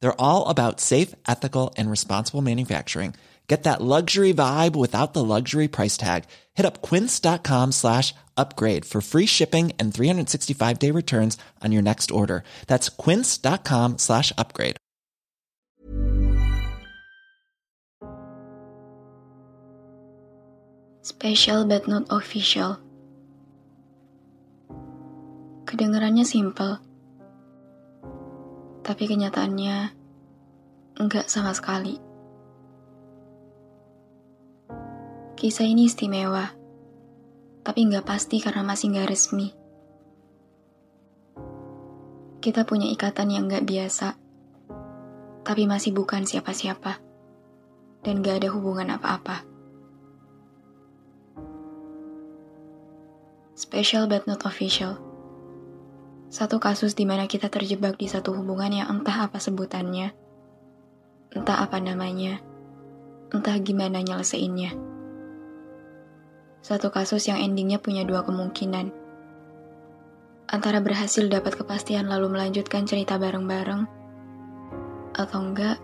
They're all about safe, ethical, and responsible manufacturing. Get that luxury vibe without the luxury price tag. Hit up quince.com slash upgrade for free shipping and 365 day returns on your next order. That's quince.com slash upgrade. Special but not official. Kedengarannya simple. Tapi kenyataannya enggak sama sekali. Kisah ini istimewa, tapi nggak pasti karena masih nggak resmi. Kita punya ikatan yang nggak biasa, tapi masih bukan siapa-siapa, dan nggak ada hubungan apa-apa. Special but not official. Satu kasus di mana kita terjebak di satu hubungan yang entah apa sebutannya, entah apa namanya, entah gimana nyeleseinnya. Satu kasus yang endingnya punya dua kemungkinan. Antara berhasil dapat kepastian lalu melanjutkan cerita bareng-bareng, atau enggak,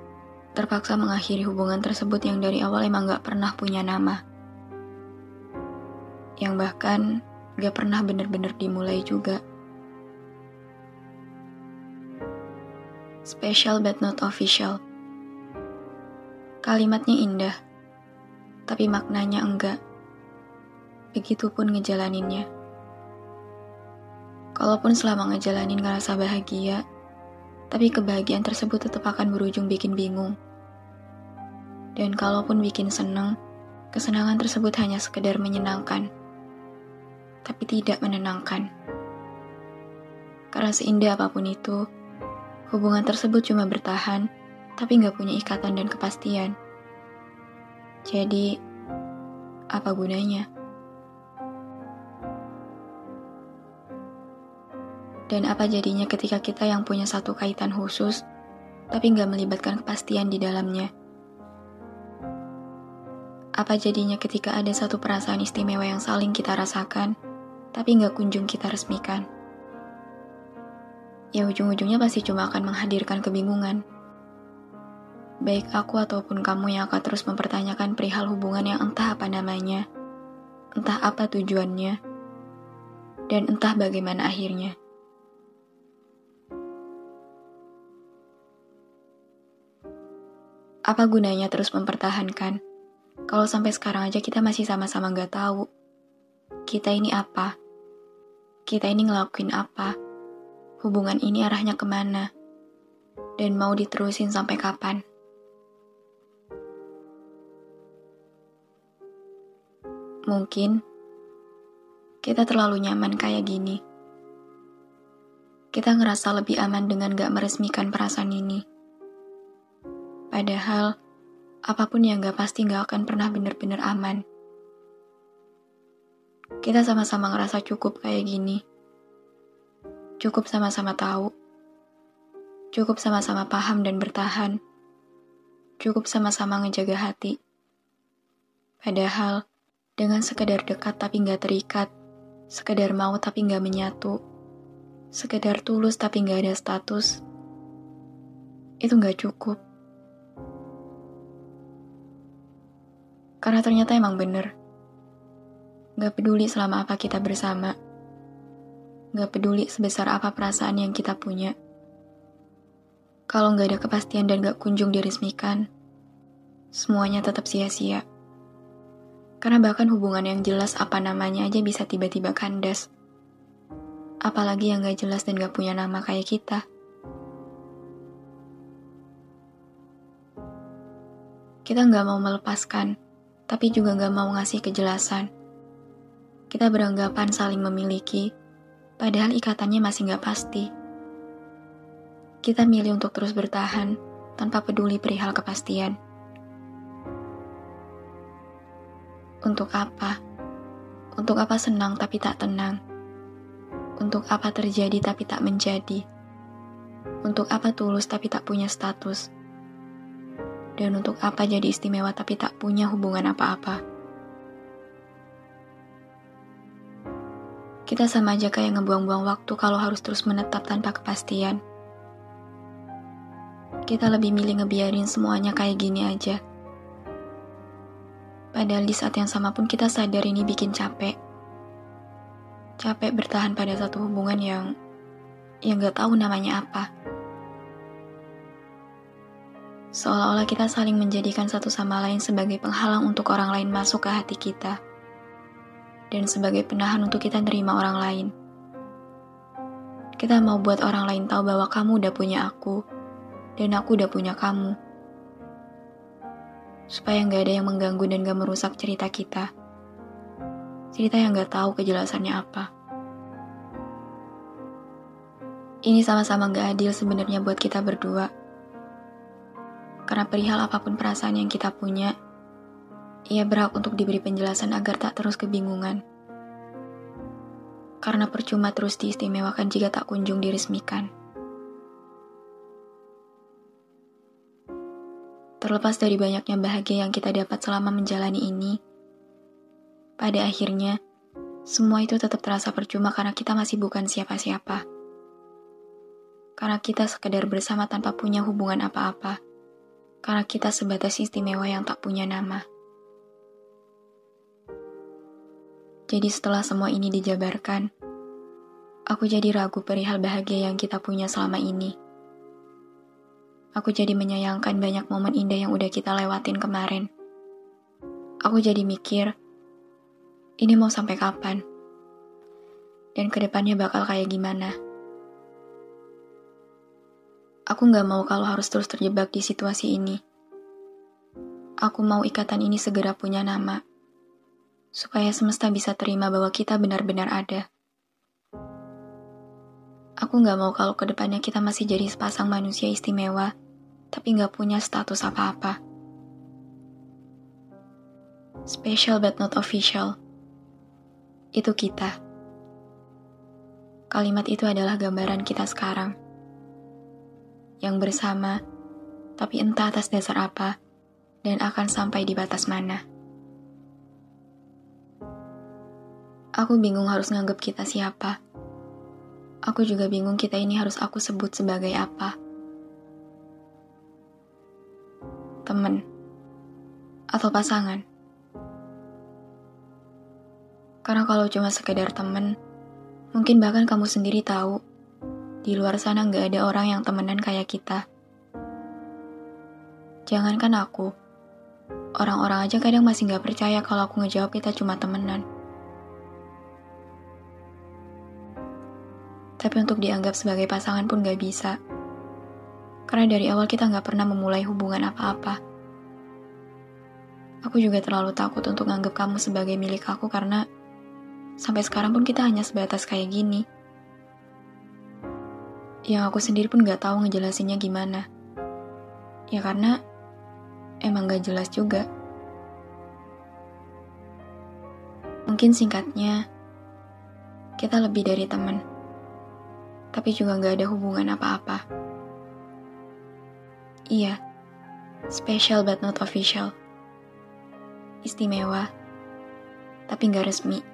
terpaksa mengakhiri hubungan tersebut yang dari awal emang gak pernah punya nama. Yang bahkan gak pernah bener-bener dimulai juga. Special but not official. Kalimatnya indah, tapi maknanya enggak begitupun ngejalaninnya. Kalaupun selama ngejalanin ngerasa bahagia, tapi kebahagiaan tersebut tetap akan berujung bikin bingung. Dan kalaupun bikin seneng, kesenangan tersebut hanya sekedar menyenangkan, tapi tidak menenangkan. Karena seindah apa pun itu, hubungan tersebut cuma bertahan, tapi nggak punya ikatan dan kepastian. Jadi, apa gunanya? Dan apa jadinya ketika kita yang punya satu kaitan khusus, tapi nggak melibatkan kepastian di dalamnya? Apa jadinya ketika ada satu perasaan istimewa yang saling kita rasakan, tapi nggak kunjung kita resmikan? Ya ujung-ujungnya pasti cuma akan menghadirkan kebingungan. Baik aku ataupun kamu yang akan terus mempertanyakan perihal hubungan yang entah apa namanya, entah apa tujuannya, dan entah bagaimana akhirnya. Apa gunanya terus mempertahankan? Kalau sampai sekarang aja kita masih sama-sama nggak tahu. Kita ini apa? Kita ini ngelakuin apa? Hubungan ini arahnya ke mana? Dan mau diterusin sampai kapan? Mungkin kita terlalu nyaman kayak gini. Kita ngerasa lebih aman dengan gak meresmikan perasaan ini Padahal, apa pun yang gak pasti gak akan pernah bener-bener aman. Kita sama-sama ngerasa cukup kayak gini. Cukup sama-sama tahu. Cukup sama-sama paham dan bertahan. Cukup sama-sama ngejaga hati. Padahal, dengan sekedar dekat tapi gak terikat, sekedar mau tapi gak menyatu, sekedar tulus tapi gak ada status, itu gak cukup. Karena ternyata emang bener. Gak peduli selama apa kita bersama. Gak peduli sebesar apa perasaan yang kita punya. Kalau gak ada kepastian dan gak kunjung diresmikan, semuanya tetap sia-sia. Karena bahkan hubungan yang jelas apa namanya aja bisa tiba-tiba kandas. Apalagi yang gak jelas dan gak punya nama kayak kita. Kita gak mau melepaskan tapi juga gak mau ngasih kejelasan. Kita beranggapan saling memiliki, padahal ikatannya masih gak pasti. Kita milih untuk terus bertahan tanpa peduli perihal kepastian. Untuk apa? Untuk apa senang tapi tak tenang? Untuk apa terjadi tapi tak menjadi? Untuk apa tulus tapi tak punya status? Dan untuk apa jadi istimewa tapi tak punya hubungan apa-apa? Kita sama aja kayak ngebuang-buang waktu kalau harus terus menetap tanpa kepastian. Kita lebih milih ngebiarin semuanya kayak gini aja. Padahal di saat yang sama pun kita sadar ini bikin capek. Capek bertahan pada satu hubungan yang yang gak tahu namanya apa. Seolah-olah kita saling menjadikan satu sama lain sebagai penghalang untuk orang lain masuk ke hati kita. Dan sebagai penahan untuk kita nerima orang lain. Kita mau buat orang lain tahu bahwa kamu udah punya aku, dan aku udah punya kamu. Supaya nggak ada yang mengganggu dan gak merusak cerita kita. Cerita yang gak tahu kejelasannya apa. Ini sama-sama gak adil sebenarnya buat kita berdua karena perihal apa pun perasaan yang kita punya, ia berhak untuk diberi penjelasan agar tak terus kebingungan. Karena percuma terus diistimewakan jika tak kunjung diresmikan. Terlepas dari banyaknya bahagia yang kita dapat selama menjalani ini, pada akhirnya semua itu tetap terasa percuma karena kita masih bukan siapa-siapa. Karena kita sekedar bersama tanpa punya hubungan apa-apa karena kita sebatas istimewa yang tak punya nama. Jadi setelah semua ini dijabarkan, aku jadi ragu perihal bahagia yang kita punya selama ini. Aku jadi menyayangkan banyak momen indah yang udah kita lewatin kemarin. Aku jadi mikir, ini mau sampai kapan? Dan ke depannya bakal kayak gimana? Aku gak mau kalau harus terus terjebak di situasi ini. Aku mau ikatan ini segera punya nama, supaya semesta bisa terima bahwa kita benar-benar ada. Aku gak mau kalau ke depannya kita masih jadi sepasang manusia istimewa, tapi gak punya status apa-apa. Special but not official. Itu kita. Kalimat itu adalah gambaran kita sekarang yang bersama, tapi entah atas dasar apa, dan akan sampai di batas mana. Aku bingung harus nganggap kita siapa. Aku juga bingung kita ini harus aku sebut sebagai apa. Temen. Atau pasangan. Karena kalau cuma sekedar temen, mungkin bahkan kamu sendiri tahu di luar sana nggak ada orang yang temenan kayak kita. Jangankan aku, orang-orang aja kadang masih nggak percaya kalau aku ngejawab kita cuma temenan. Tapi untuk dianggap sebagai pasangan pun gak bisa. Karena dari awal kita nggak pernah memulai hubungan apa-apa. Aku juga terlalu takut untuk nganggap kamu sebagai milik aku karena sampai sekarang pun kita hanya sebatas kayak gini yang aku sendiri pun gak tahu ngejelasinnya gimana. Ya karena emang gak jelas juga. Mungkin singkatnya, kita lebih dari teman. Tapi juga gak ada hubungan apa-apa. Iya, special but not official. Istimewa, tapi gak resmi.